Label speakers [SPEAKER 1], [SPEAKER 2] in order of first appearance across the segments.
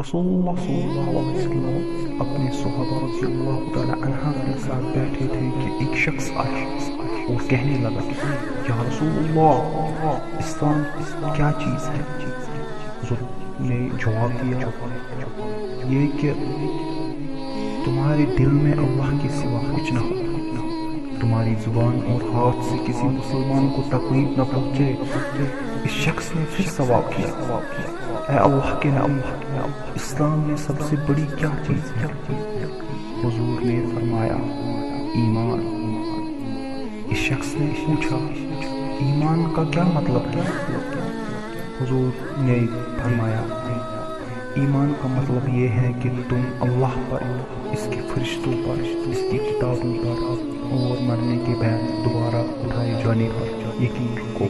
[SPEAKER 1] رسول اللہ صلی اللہ علیہ وسلم اپنے صحابہ رضی اللہ تعالی عنہ کے ساتھ بیٹھے تھے کہ ایک شخص آیا اور کہنے لگا یا رسول اللہ اسلام کیا چیز ہے؟ نے جواب دیا۔ یہ کہ تمہارے دل میں اللہ کے سوا کچھ نہ ہو، تمہاری زبان اور ہاتھ سے کسی مسلمان کو تکلیف نہ پہنچے۔ اس شخص نے پھر سوال کیا۔ اے اللہ کے نام اسلام میں سب سے بڑی کیا چیز ہے؟ حضور نے فرمایا، ایمان۔ اس شخص نے پوچھا، ایمان کا کیا مطلب ہے؟ حضور نے فرمایا، ایمان کا مطلب یہ ہے کہ تم اللہ پر، اس کے فرشتوں پر، اس کی کتابوں پر اور مرنے کے بعد دوبارہ اٹھائے جانے پر یقین رکھو۔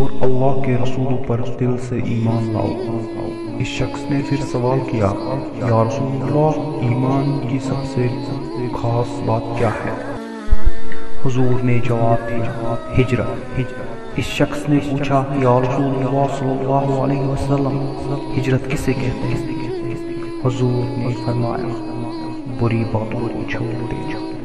[SPEAKER 1] اور اللہ کے رسولوں پر دل سے ایمان لاؤ۔ اس شخص نے پھر سوال کیا، یا رسول اللہ، ایمان کی سب سے خاص بات کیا ہے؟ حضور نے جواب دیا، ہجرت ہجرت اس شخص نے پوچھا، یا رسول اللہ صلی اللہ علیہ وسلم، ہجرت کسے کہتے ہیں؟ حضور نے فرمایا، بری باتوں کو چھوڑ دے جاؤ۔